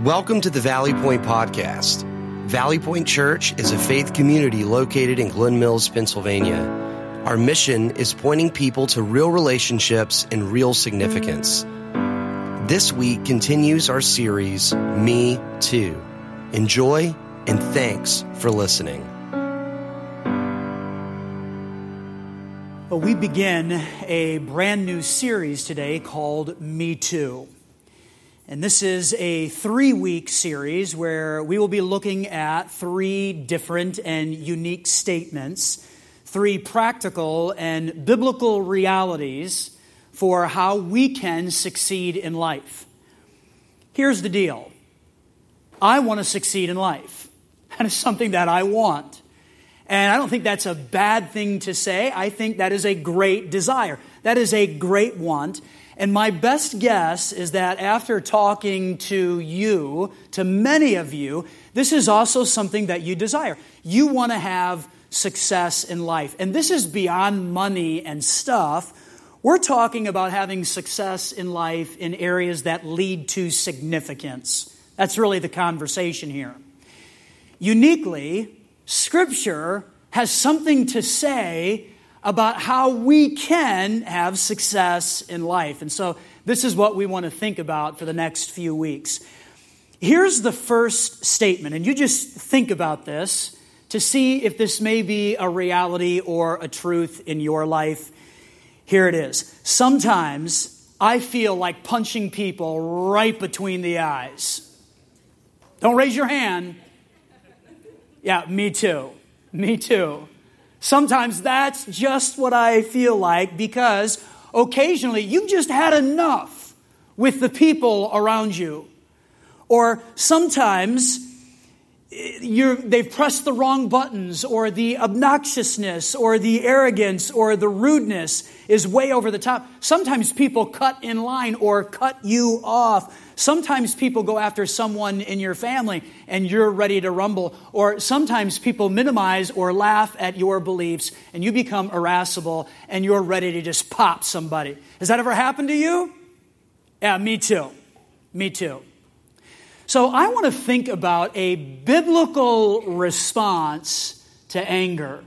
Welcome to the Valley Point Podcast. Valley Point Church is a faith community located in Glen Mills, Pennsylvania. Our mission is pointing people to real relationships and real significance. This week continues our series, Me Too. Enjoy and thanks for listening. Well, we begin a brand new series today called Me Too. And this is a three week series where we will be looking at three different and unique statements, three practical and biblical realities for how we can succeed in life. Here's the deal I want to succeed in life. That is something that I want. And I don't think that's a bad thing to say. I think that is a great desire. That is a great want. And my best guess is that after talking to you, to many of you, this is also something that you desire. You want to have success in life. And this is beyond money and stuff. We're talking about having success in life in areas that lead to significance. That's really the conversation here. Uniquely, Scripture has something to say about how we can have success in life. And so, this is what we want to think about for the next few weeks. Here's the first statement, and you just think about this to see if this may be a reality or a truth in your life. Here it is. Sometimes I feel like punching people right between the eyes. Don't raise your hand. Yeah, me too. Me too. Sometimes that's just what I feel like because occasionally you've just had enough with the people around you. Or sometimes they've pressed the wrong buttons, or the obnoxiousness, or the arrogance, or the rudeness is way over the top. Sometimes people cut in line or cut you off. Sometimes people go after someone in your family and you're ready to rumble. Or sometimes people minimize or laugh at your beliefs and you become irascible and you're ready to just pop somebody. Has that ever happened to you? Yeah, me too. Me too. So I want to think about a biblical response to anger.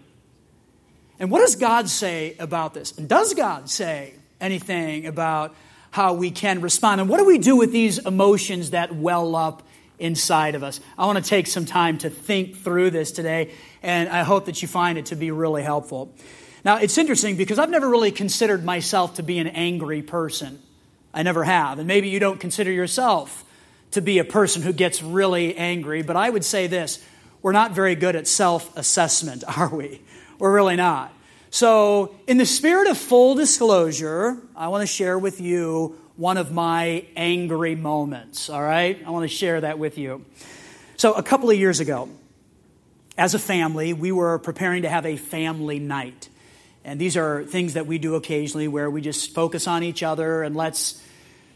And what does God say about this? And does God say anything about how we can respond? And what do we do with these emotions that well up inside of us? I want to take some time to think through this today, and I hope that you find it to be really helpful. Now, it's interesting because I've never really considered myself to be an angry person. I never have. And maybe you don't consider yourself to be a person who gets really angry, but I would say this we're not very good at self assessment, are we? We're really not. So, in the spirit of full disclosure, I want to share with you one of my angry moments, all right? I want to share that with you. So, a couple of years ago, as a family, we were preparing to have a family night. And these are things that we do occasionally where we just focus on each other and let's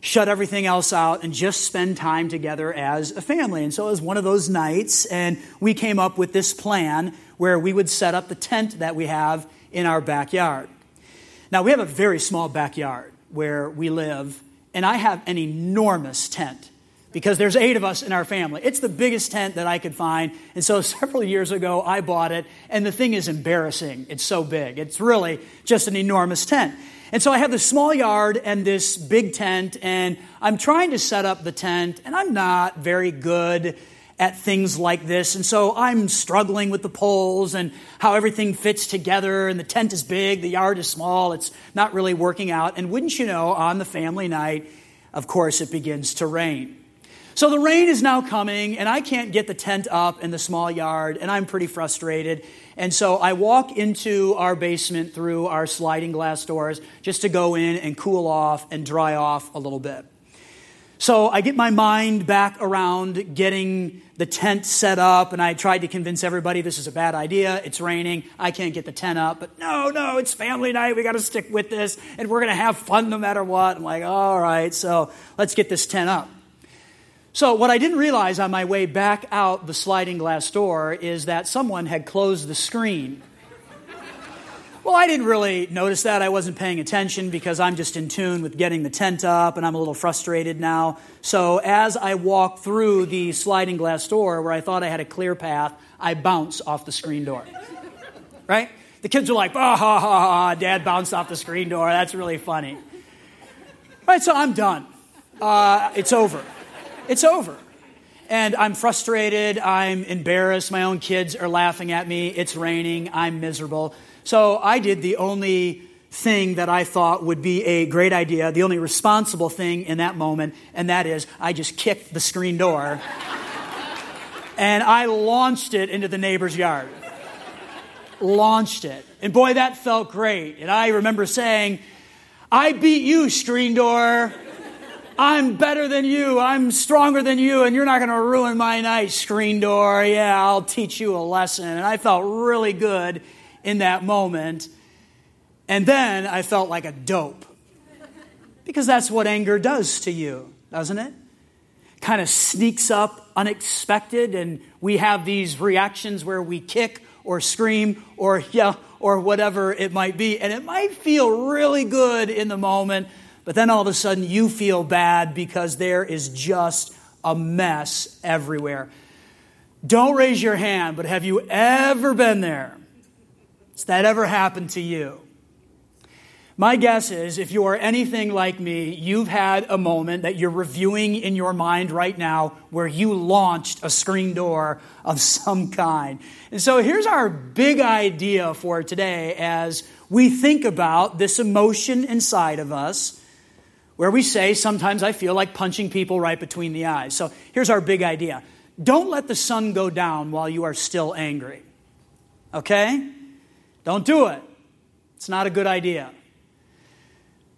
shut everything else out and just spend time together as a family. And so it was one of those nights, and we came up with this plan where we would set up the tent that we have in our backyard. Now, we have a very small backyard where we live, and I have an enormous tent because there's eight of us in our family. It's the biggest tent that I could find. And so several years ago, I bought it, and the thing is embarrassing. It's so big. It's really just an enormous tent. And so I have this small yard and this big tent, and I'm trying to set up the tent, and I'm not very good at things like this. And so I'm struggling with the poles and how everything fits together, and the tent is big, the yard is small, it's not really working out. And wouldn't you know, on the family night, of course, it begins to rain. So the rain is now coming, and I can't get the tent up in the small yard, and I'm pretty frustrated. And so I walk into our basement through our sliding glass doors just to go in and cool off and dry off a little bit. So I get my mind back around getting the tent set up, and I tried to convince everybody this is a bad idea. It's raining. I can't get the tent up. But no, no, it's family night. We got to stick with this, and we're going to have fun no matter what. I'm like, all right, so let's get this tent up. So, what I didn't realize on my way back out the sliding glass door is that someone had closed the screen Well, I didn't really notice that. I wasn't paying attention because I'm just in tune with getting the tent up and I'm a little frustrated now. So as I walk through the sliding glass door where I thought I had a clear path, I bounce off the screen door. Right? The kids are like, ah, ha, ha, ha, dad bounced off the screen door. That's really funny. Right, so I'm done. Uh, it's over. It's over. And I'm frustrated. I'm embarrassed. My own kids are laughing at me. It's raining. I'm miserable. So I did the only thing that I thought would be a great idea, the only responsible thing in that moment, and that is I just kicked the screen door and I launched it into the neighbor's yard. launched it. And boy, that felt great. And I remember saying, I beat you, screen door. I'm better than you. I'm stronger than you, and you're not going to ruin my night, screen door. Yeah, I'll teach you a lesson. And I felt really good in that moment. And then I felt like a dope. Because that's what anger does to you, doesn't it? Kind of sneaks up unexpected, and we have these reactions where we kick or scream or yell or whatever it might be. And it might feel really good in the moment, but then all of a sudden you feel bad because there is just a mess everywhere. Don't raise your hand, but have you ever been there? Has that ever happened to you? My guess is if you are anything like me, you've had a moment that you're reviewing in your mind right now where you launched a screen door of some kind. And so here's our big idea for today as we think about this emotion inside of us where we say, sometimes I feel like punching people right between the eyes. So here's our big idea don't let the sun go down while you are still angry. Okay? Don't do it. It's not a good idea.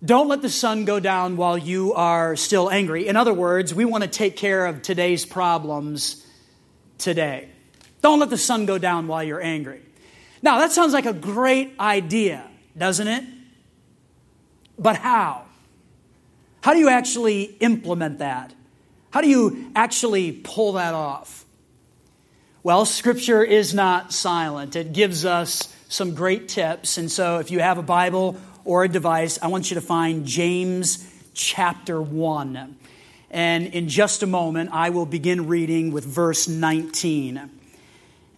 Don't let the sun go down while you are still angry. In other words, we want to take care of today's problems today. Don't let the sun go down while you're angry. Now, that sounds like a great idea, doesn't it? But how? How do you actually implement that? How do you actually pull that off? Well, Scripture is not silent. It gives us some great tips. And so if you have a Bible or a device, I want you to find James chapter 1. And in just a moment, I will begin reading with verse 19.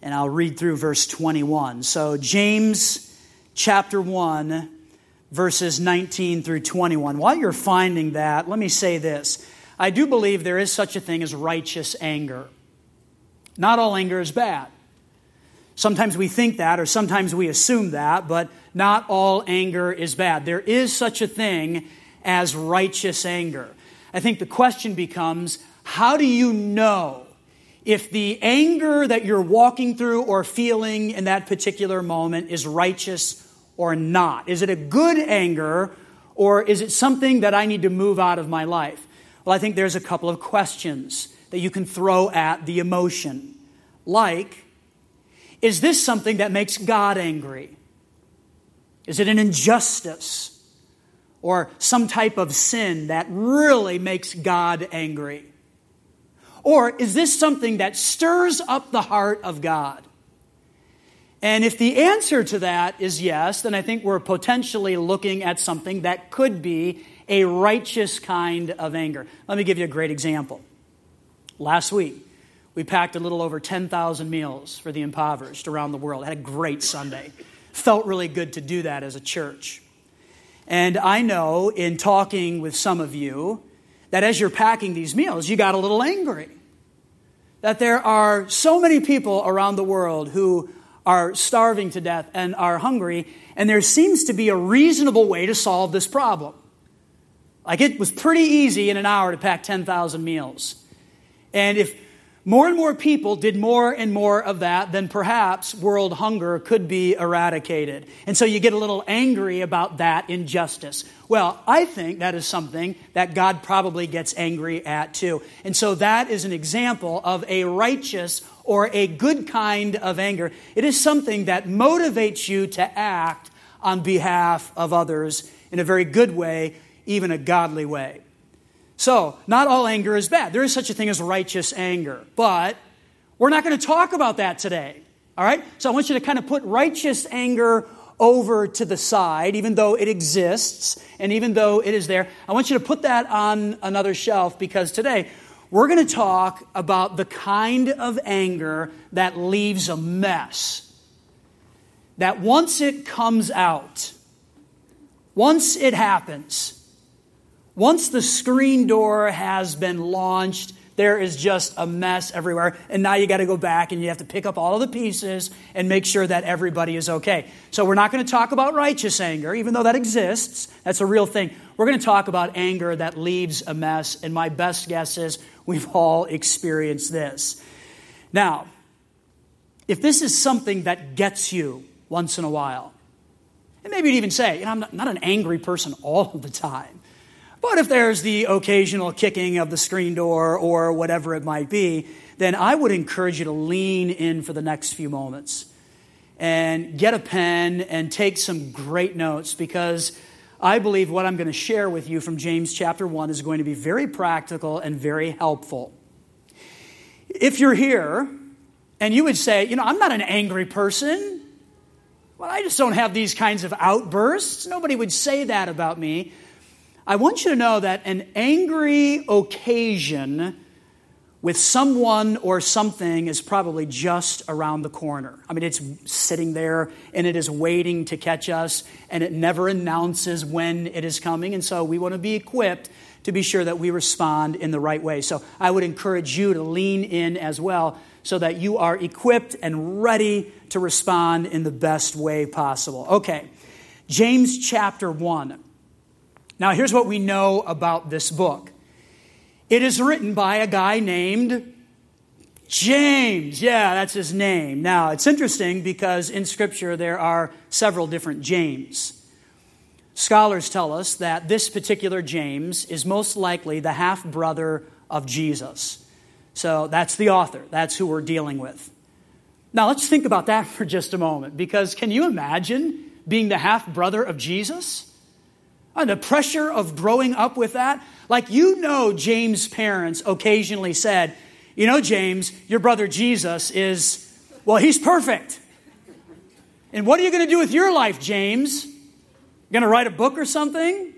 And I'll read through verse 21. So, James chapter 1, verses 19 through 21. While you're finding that, let me say this. I do believe there is such a thing as righteous anger. Not all anger is bad. Sometimes we think that, or sometimes we assume that, but not all anger is bad. There is such a thing as righteous anger. I think the question becomes how do you know if the anger that you're walking through or feeling in that particular moment is righteous or not? Is it a good anger or is it something that I need to move out of my life? Well, I think there's a couple of questions that you can throw at the emotion. Like, is this something that makes God angry? Is it an injustice or some type of sin that really makes God angry? Or is this something that stirs up the heart of God? And if the answer to that is yes, then I think we're potentially looking at something that could be a righteous kind of anger. Let me give you a great example. Last week, we packed a little over 10,000 meals for the impoverished around the world. Had a great Sunday. Felt really good to do that as a church. And I know in talking with some of you that as you're packing these meals, you got a little angry. That there are so many people around the world who are starving to death and are hungry, and there seems to be a reasonable way to solve this problem. Like it was pretty easy in an hour to pack 10,000 meals. And if more and more people did more and more of that, then perhaps world hunger could be eradicated. And so you get a little angry about that injustice. Well, I think that is something that God probably gets angry at too. And so that is an example of a righteous or a good kind of anger. It is something that motivates you to act on behalf of others in a very good way, even a godly way. So, not all anger is bad. There is such a thing as righteous anger. But we're not going to talk about that today. All right? So, I want you to kind of put righteous anger over to the side, even though it exists and even though it is there. I want you to put that on another shelf because today we're going to talk about the kind of anger that leaves a mess. That once it comes out, once it happens, once the screen door has been launched, there is just a mess everywhere. And now you got to go back and you have to pick up all of the pieces and make sure that everybody is okay. So we're not going to talk about righteous anger, even though that exists. That's a real thing. We're going to talk about anger that leaves a mess. And my best guess is we've all experienced this. Now, if this is something that gets you once in a while, and maybe you'd even say, you know, I'm not, not an angry person all the time. But if there's the occasional kicking of the screen door or whatever it might be, then I would encourage you to lean in for the next few moments and get a pen and take some great notes because I believe what I'm going to share with you from James chapter 1 is going to be very practical and very helpful. If you're here and you would say, you know, I'm not an angry person, well, I just don't have these kinds of outbursts. Nobody would say that about me. I want you to know that an angry occasion with someone or something is probably just around the corner. I mean, it's sitting there and it is waiting to catch us, and it never announces when it is coming. And so we want to be equipped to be sure that we respond in the right way. So I would encourage you to lean in as well so that you are equipped and ready to respond in the best way possible. Okay, James chapter 1. Now, here's what we know about this book it is written by a guy named James. Yeah, that's his name. Now, it's interesting because in Scripture there are several different James. Scholars tell us that this particular James is most likely the half brother of Jesus. So that's the author, that's who we're dealing with. Now, let's think about that for just a moment because can you imagine being the half brother of Jesus? The pressure of growing up with that. Like, you know, James' parents occasionally said, You know, James, your brother Jesus is, well, he's perfect. And what are you going to do with your life, James? Going to write a book or something?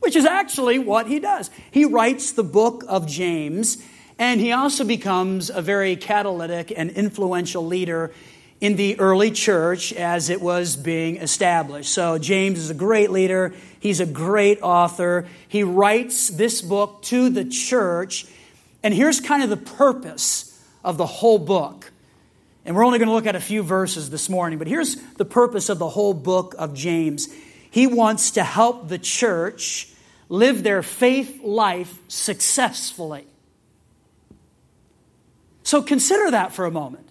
Which is actually what he does. He writes the book of James, and he also becomes a very catalytic and influential leader in the early church as it was being established. So, James is a great leader. He's a great author. He writes this book to the church. And here's kind of the purpose of the whole book. And we're only going to look at a few verses this morning, but here's the purpose of the whole book of James. He wants to help the church live their faith life successfully. So consider that for a moment.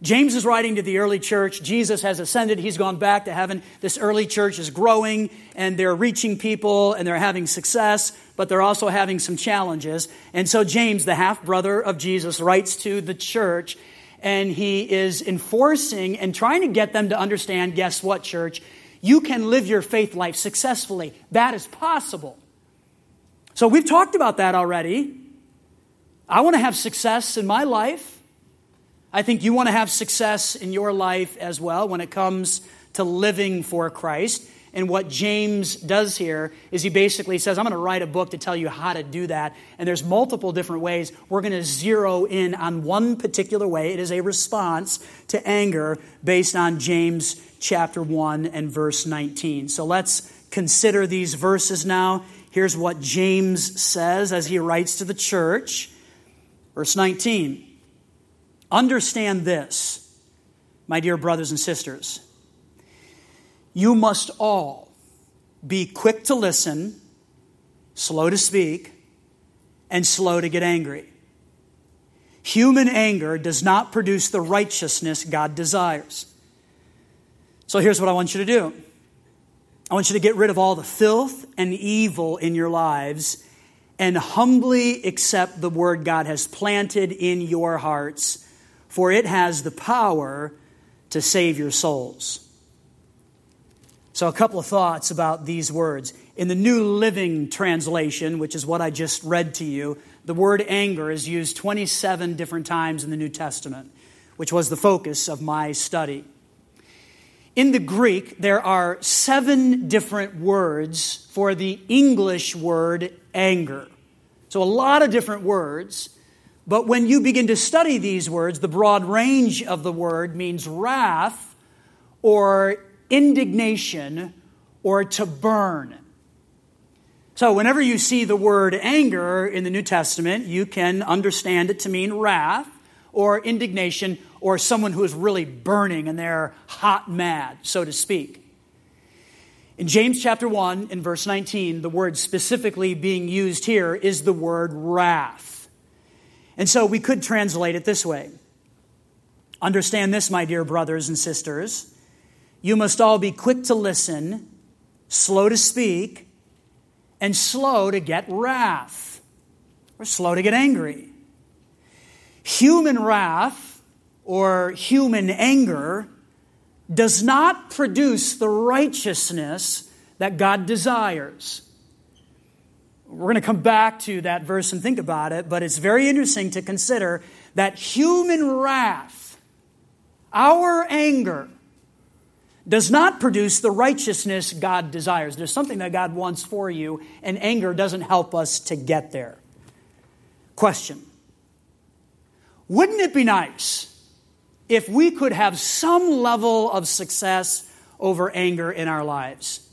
James is writing to the early church. Jesus has ascended. He's gone back to heaven. This early church is growing and they're reaching people and they're having success, but they're also having some challenges. And so James, the half brother of Jesus, writes to the church and he is enforcing and trying to get them to understand guess what, church? You can live your faith life successfully. That is possible. So we've talked about that already. I want to have success in my life. I think you want to have success in your life as well when it comes to living for Christ. And what James does here is he basically says, I'm going to write a book to tell you how to do that. And there's multiple different ways. We're going to zero in on one particular way. It is a response to anger based on James chapter 1 and verse 19. So let's consider these verses now. Here's what James says as he writes to the church. Verse 19. Understand this, my dear brothers and sisters. You must all be quick to listen, slow to speak, and slow to get angry. Human anger does not produce the righteousness God desires. So here's what I want you to do I want you to get rid of all the filth and evil in your lives and humbly accept the word God has planted in your hearts for it has the power to save your souls. So, a couple of thoughts about these words. In the New Living Translation, which is what I just read to you, the word anger is used 27 different times in the New Testament, which was the focus of my study. In the Greek, there are seven different words for the English word anger. So, a lot of different words. But when you begin to study these words, the broad range of the word means wrath or indignation or to burn. So, whenever you see the word anger in the New Testament, you can understand it to mean wrath or indignation or someone who is really burning and they're hot mad, so to speak. In James chapter 1, in verse 19, the word specifically being used here is the word wrath. And so we could translate it this way Understand this, my dear brothers and sisters. You must all be quick to listen, slow to speak, and slow to get wrath, or slow to get angry. Human wrath or human anger does not produce the righteousness that God desires. We're going to come back to that verse and think about it, but it's very interesting to consider that human wrath, our anger, does not produce the righteousness God desires. There's something that God wants for you, and anger doesn't help us to get there. Question Wouldn't it be nice if we could have some level of success over anger in our lives?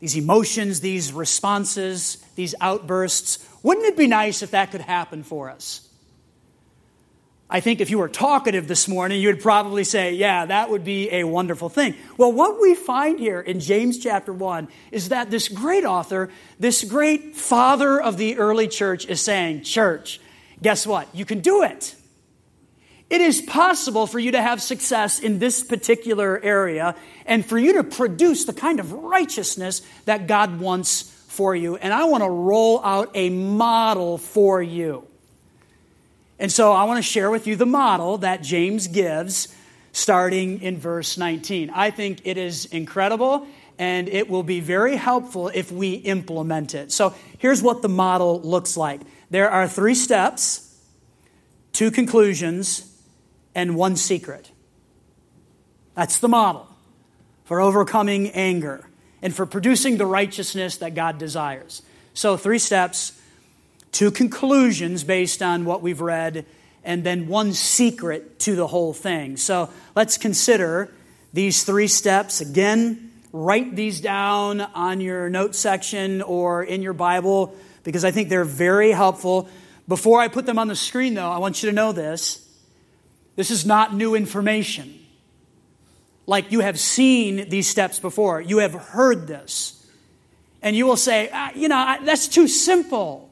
These emotions, these responses, these outbursts. Wouldn't it be nice if that could happen for us? I think if you were talkative this morning, you would probably say, Yeah, that would be a wonderful thing. Well, what we find here in James chapter 1 is that this great author, this great father of the early church, is saying, Church, guess what? You can do it. It is possible for you to have success in this particular area and for you to produce the kind of righteousness that God wants for you. And I want to roll out a model for you. And so I want to share with you the model that James gives starting in verse 19. I think it is incredible and it will be very helpful if we implement it. So here's what the model looks like there are three steps, two conclusions, and one secret. That's the model for overcoming anger and for producing the righteousness that God desires. So, three steps, two conclusions based on what we've read, and then one secret to the whole thing. So, let's consider these three steps. Again, write these down on your note section or in your Bible because I think they're very helpful. Before I put them on the screen, though, I want you to know this this is not new information. Like you have seen these steps before, you have heard this. And you will say, ah, you know, that's too simple.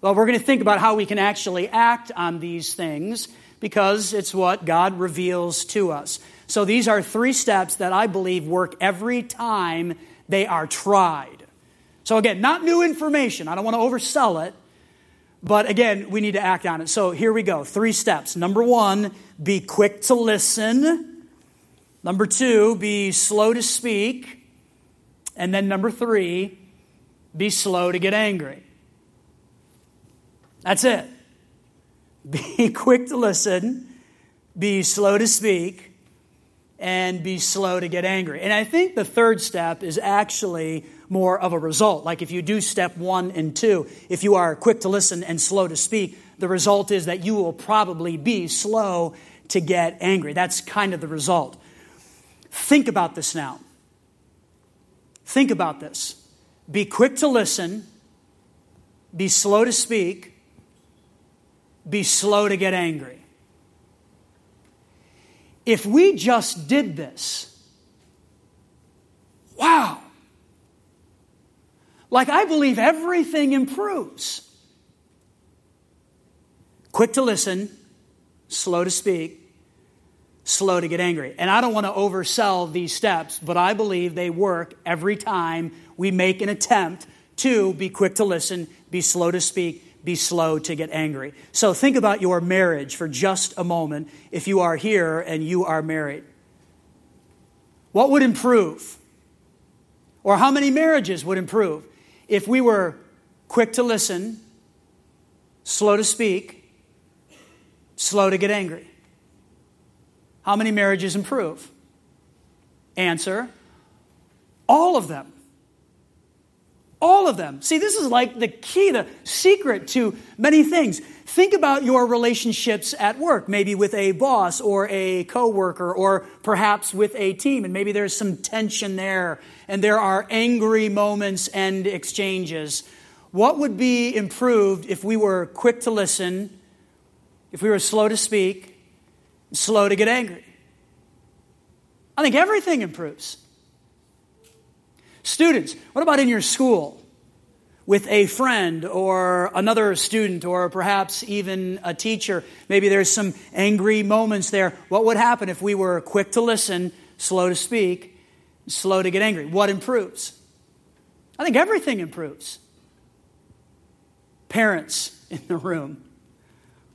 Well, we're going to think about how we can actually act on these things because it's what God reveals to us. So these are three steps that I believe work every time they are tried. So again, not new information. I don't want to oversell it, but again, we need to act on it. So here we go. Three steps. Number one, be quick to listen. Number two, be slow to speak. And then number three, be slow to get angry. That's it. Be quick to listen, be slow to speak, and be slow to get angry. And I think the third step is actually more of a result. Like if you do step one and two, if you are quick to listen and slow to speak, the result is that you will probably be slow to get angry. That's kind of the result. Think about this now. Think about this. Be quick to listen, be slow to speak, be slow to get angry. If we just did this, wow, like, I believe everything improves. Quick to listen, slow to speak, slow to get angry. And I don't want to oversell these steps, but I believe they work every time we make an attempt to be quick to listen, be slow to speak, be slow to get angry. So think about your marriage for just a moment if you are here and you are married. What would improve? Or how many marriages would improve if we were quick to listen, slow to speak, slow to get angry? How many marriages improve? Answer All of them. All of them. See, this is like the key, the secret to many things. Think about your relationships at work, maybe with a boss or a coworker or perhaps with a team, and maybe there's some tension there and there are angry moments and exchanges. What would be improved if we were quick to listen, if we were slow to speak, slow to get angry? I think everything improves. Students, what about in your school? With a friend or another student or perhaps even a teacher. Maybe there's some angry moments there. What would happen if we were quick to listen, slow to speak, slow to get angry? What improves? I think everything improves. Parents in the room,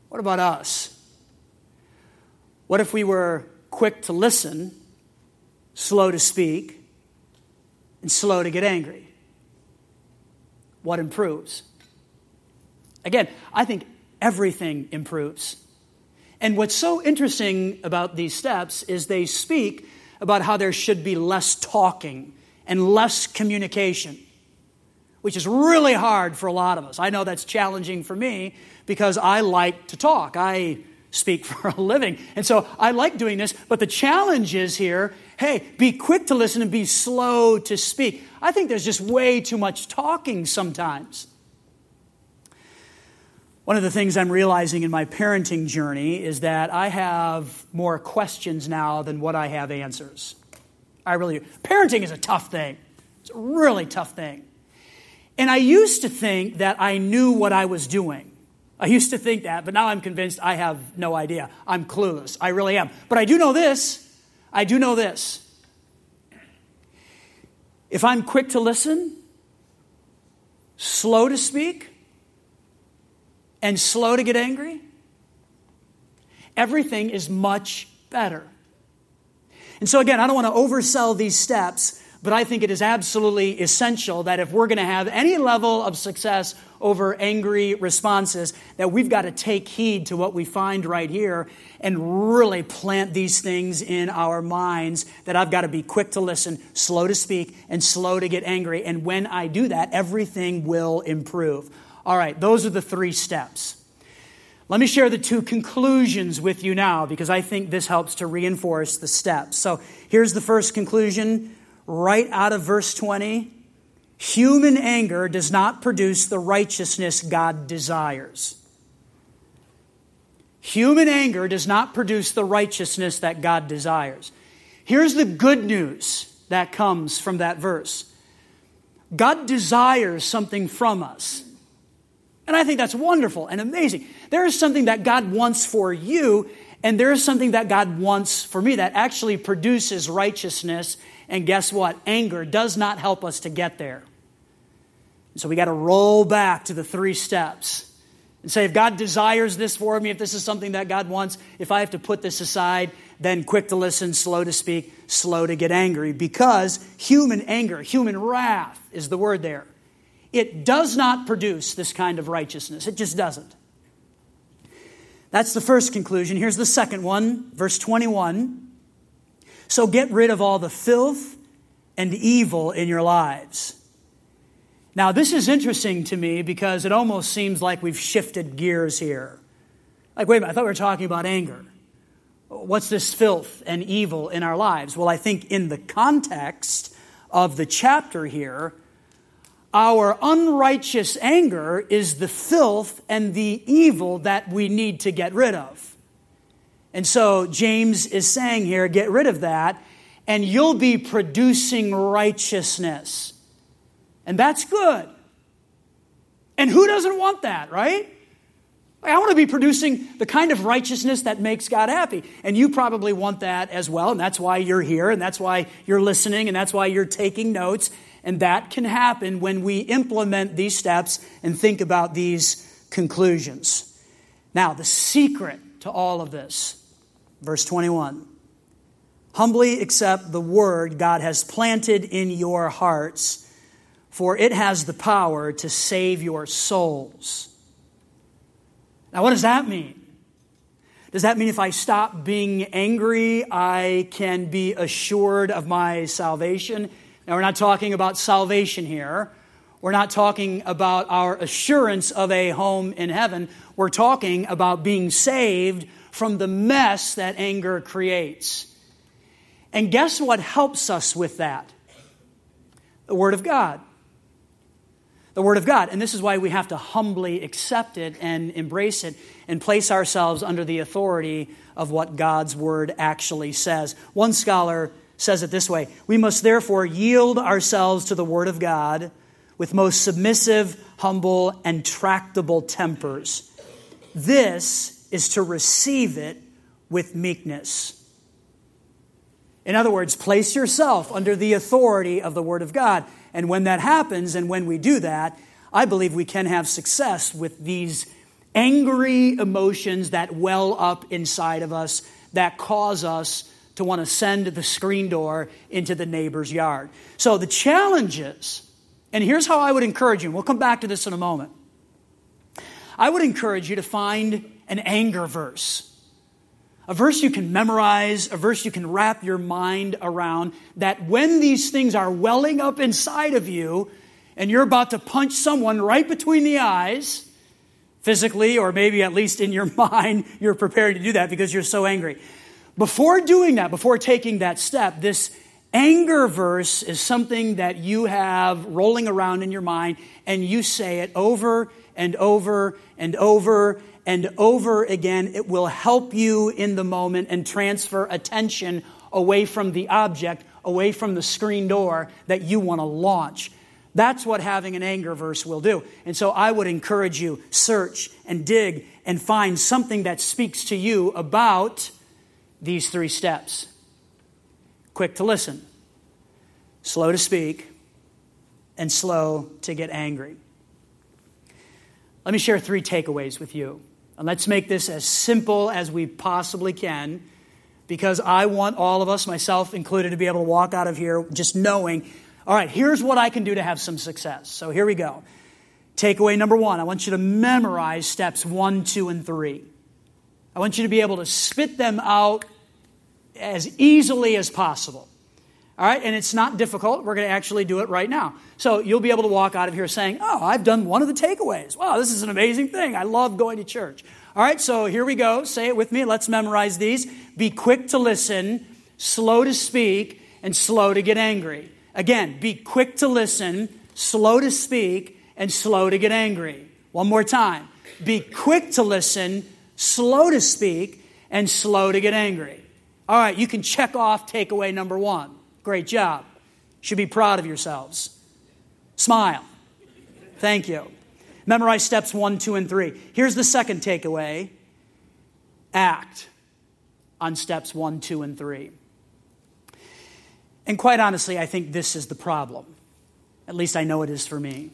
what about us? What if we were quick to listen, slow to speak, and slow to get angry. What improves? Again, I think everything improves. And what's so interesting about these steps is they speak about how there should be less talking and less communication, which is really hard for a lot of us. I know that's challenging for me because I like to talk. I speak for a living. And so I like doing this, but the challenge is here hey, be quick to listen and be slow to speak. I think there's just way too much talking sometimes. One of the things I'm realizing in my parenting journey is that I have more questions now than what I have answers. I really do. Parenting is a tough thing. It's a really tough thing. And I used to think that I knew what I was doing. I used to think that, but now I'm convinced I have no idea. I'm clueless. I really am. But I do know this I do know this. If I'm quick to listen, slow to speak, and slow to get angry, everything is much better. And so, again, I don't want to oversell these steps, but I think it is absolutely essential that if we're going to have any level of success over angry responses, that we've got to take heed to what we find right here and really plant these things in our minds that I've got to be quick to listen, slow to speak, and slow to get angry. And when I do that, everything will improve. All right, those are the three steps. Let me share the two conclusions with you now because I think this helps to reinforce the steps. So here's the first conclusion right out of verse 20 human anger does not produce the righteousness God desires. Human anger does not produce the righteousness that God desires. Here's the good news that comes from that verse God desires something from us. And I think that's wonderful and amazing. There is something that God wants for you, and there is something that God wants for me that actually produces righteousness and guess what? Anger does not help us to get there. So we got to roll back to the three steps and say, if God desires this for me, if this is something that God wants, if I have to put this aside, then quick to listen, slow to speak, slow to get angry. Because human anger, human wrath is the word there. It does not produce this kind of righteousness. It just doesn't. That's the first conclusion. Here's the second one, verse 21. So get rid of all the filth and evil in your lives. Now, this is interesting to me because it almost seems like we've shifted gears here. Like, wait a minute, I thought we were talking about anger. What's this filth and evil in our lives? Well, I think in the context of the chapter here, our unrighteous anger is the filth and the evil that we need to get rid of. And so James is saying here get rid of that, and you'll be producing righteousness. And that's good. And who doesn't want that, right? I want to be producing the kind of righteousness that makes God happy. And you probably want that as well. And that's why you're here. And that's why you're listening. And that's why you're taking notes. And that can happen when we implement these steps and think about these conclusions. Now, the secret to all of this Verse 21 Humbly accept the word God has planted in your hearts, for it has the power to save your souls. Now, what does that mean? Does that mean if I stop being angry, I can be assured of my salvation? Now, we're not talking about salvation here. We're not talking about our assurance of a home in heaven. We're talking about being saved from the mess that anger creates. And guess what helps us with that? The Word of God. The Word of God. And this is why we have to humbly accept it and embrace it and place ourselves under the authority of what God's Word actually says. One scholar says it this way We must therefore yield ourselves to the Word of God with most submissive, humble, and tractable tempers. This is to receive it with meekness. In other words, place yourself under the authority of the Word of God. And when that happens, and when we do that, I believe we can have success with these angry emotions that well up inside of us that cause us to want to send the screen door into the neighbor's yard. So the challenge is, and here's how I would encourage you, we'll come back to this in a moment. I would encourage you to find an anger verse a verse you can memorize, a verse you can wrap your mind around, that when these things are welling up inside of you and you're about to punch someone right between the eyes, physically or maybe at least in your mind, you're prepared to do that because you're so angry. Before doing that, before taking that step, this anger verse is something that you have rolling around in your mind and you say it over and over and over and over again. It will help you in the moment and transfer attention away from the object, away from the screen door that you want to launch. That's what having an anger verse will do. And so I would encourage you search and dig and find something that speaks to you about these three steps. Quick to listen, slow to speak, and slow to get angry. Let me share three takeaways with you. And let's make this as simple as we possibly can because I want all of us, myself included, to be able to walk out of here just knowing, all right, here's what I can do to have some success. So here we go. Takeaway number one I want you to memorize steps one, two, and three. I want you to be able to spit them out as easily as possible. All right, and it's not difficult. We're going to actually do it right now. So you'll be able to walk out of here saying, Oh, I've done one of the takeaways. Wow, this is an amazing thing. I love going to church. All right, so here we go. Say it with me. Let's memorize these. Be quick to listen, slow to speak, and slow to get angry. Again, be quick to listen, slow to speak, and slow to get angry. One more time. Be quick to listen, slow to speak, and slow to get angry. All right, you can check off takeaway number one. Great job. Should be proud of yourselves. Smile. Thank you. Memorize steps one, two, and three. Here's the second takeaway act on steps one, two, and three. And quite honestly, I think this is the problem. At least I know it is for me.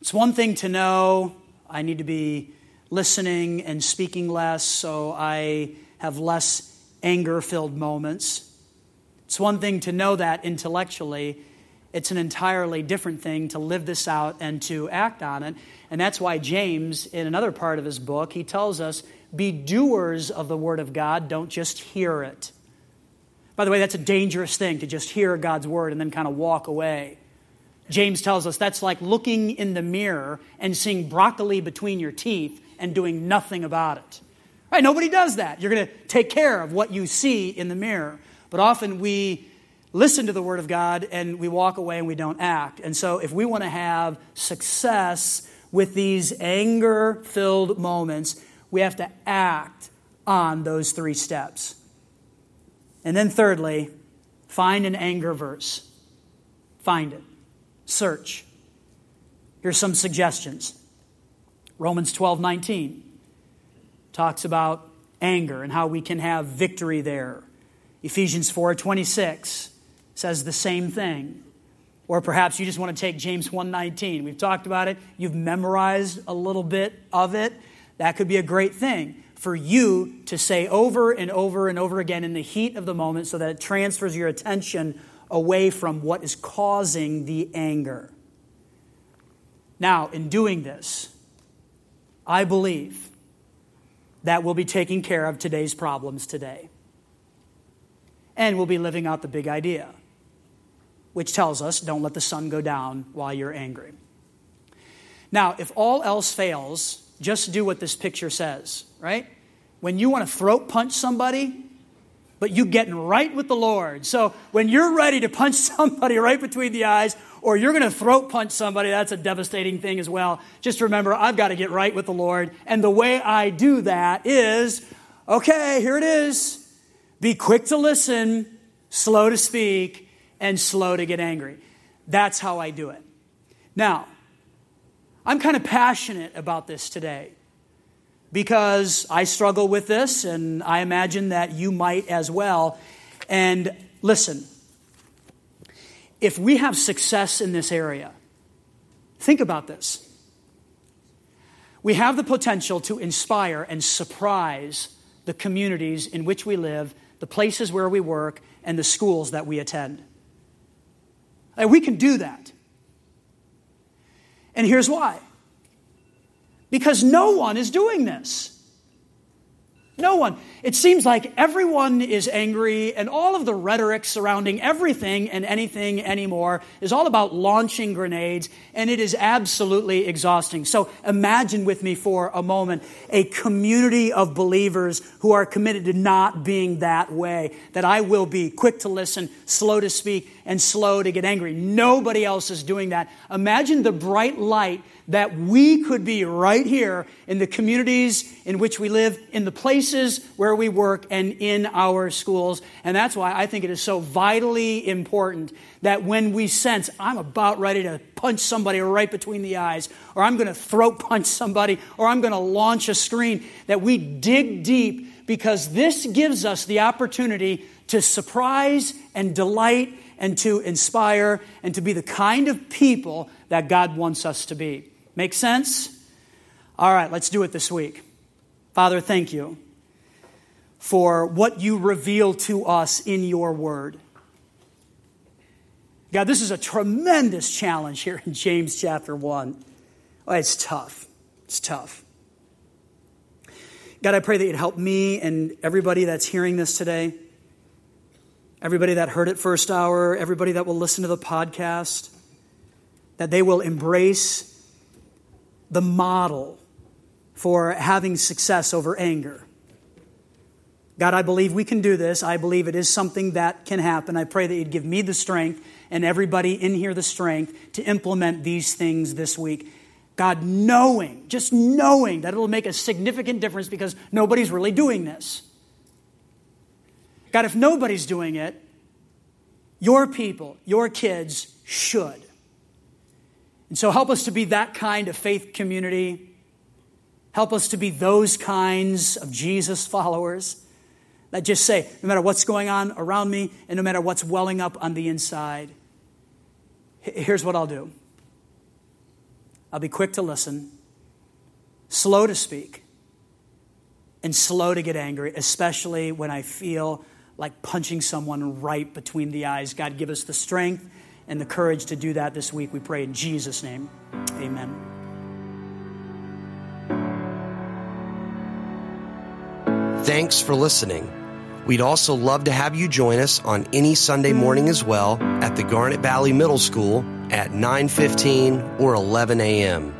It's one thing to know I need to be listening and speaking less so I have less anger filled moments. It's one thing to know that intellectually, it's an entirely different thing to live this out and to act on it. And that's why James, in another part of his book, he tells us be doers of the Word of God, don't just hear it. By the way, that's a dangerous thing to just hear God's Word and then kind of walk away. James tells us that's like looking in the mirror and seeing broccoli between your teeth and doing nothing about it. Right? Nobody does that. You're going to take care of what you see in the mirror. But often we listen to the Word of God and we walk away and we don't act. And so, if we want to have success with these anger filled moments, we have to act on those three steps. And then, thirdly, find an anger verse. Find it. Search. Here's some suggestions Romans 12 19 talks about anger and how we can have victory there. Ephesians 4:26 says the same thing. Or perhaps you just want to take James 1:19. We've talked about it. You've memorized a little bit of it. That could be a great thing for you to say over and over and over again in the heat of the moment so that it transfers your attention away from what is causing the anger. Now, in doing this, I believe that will be taking care of today's problems today. And we'll be living out the big idea, which tells us don't let the sun go down while you're angry. Now, if all else fails, just do what this picture says, right? When you want to throat punch somebody, but you getting right with the Lord. So when you're ready to punch somebody right between the eyes, or you're going to throat punch somebody, that's a devastating thing as well. Just remember, I've got to get right with the Lord. And the way I do that is okay, here it is. Be quick to listen, slow to speak, and slow to get angry. That's how I do it. Now, I'm kind of passionate about this today because I struggle with this, and I imagine that you might as well. And listen, if we have success in this area, think about this. We have the potential to inspire and surprise the communities in which we live, the places where we work, and the schools that we attend. And we can do that. And here's why because no one is doing this. No one. It seems like everyone is angry, and all of the rhetoric surrounding everything and anything anymore is all about launching grenades, and it is absolutely exhausting. So imagine with me for a moment a community of believers who are committed to not being that way, that I will be quick to listen, slow to speak, and slow to get angry. Nobody else is doing that. Imagine the bright light that we could be right here in the communities in which we live, in the places where we work, and in our schools. And that's why I think it is so vitally important that when we sense I'm about ready to punch somebody right between the eyes, or I'm going to throat punch somebody, or I'm going to launch a screen, that we dig deep because this gives us the opportunity to surprise and delight and to inspire and to be the kind of people that God wants us to be. Make sense? All right, let's do it this week. Father, thank you for what you reveal to us in your word. God, this is a tremendous challenge here in James chapter 1. Oh, it's tough. It's tough. God, I pray that you'd help me and everybody that's hearing this today, everybody that heard it first hour, everybody that will listen to the podcast, that they will embrace the model for having success over anger. God, I believe we can do this. I believe it is something that can happen. I pray that you'd give me the strength and everybody in here the strength to implement these things this week. God, knowing, just knowing that it'll make a significant difference because nobody's really doing this. God, if nobody's doing it, your people, your kids should. And so help us to be that kind of faith community. Help us to be those kinds of Jesus followers that just say, no matter what's going on around me and no matter what's welling up on the inside, here's what I'll do I'll be quick to listen, slow to speak, and slow to get angry, especially when I feel like punching someone right between the eyes. God, give us the strength and the courage to do that this week. We pray in Jesus' name. Amen. Thanks for listening. We'd also love to have you join us on any Sunday morning as well at the Garnet Valley Middle School at 9:15 or 11 a.m.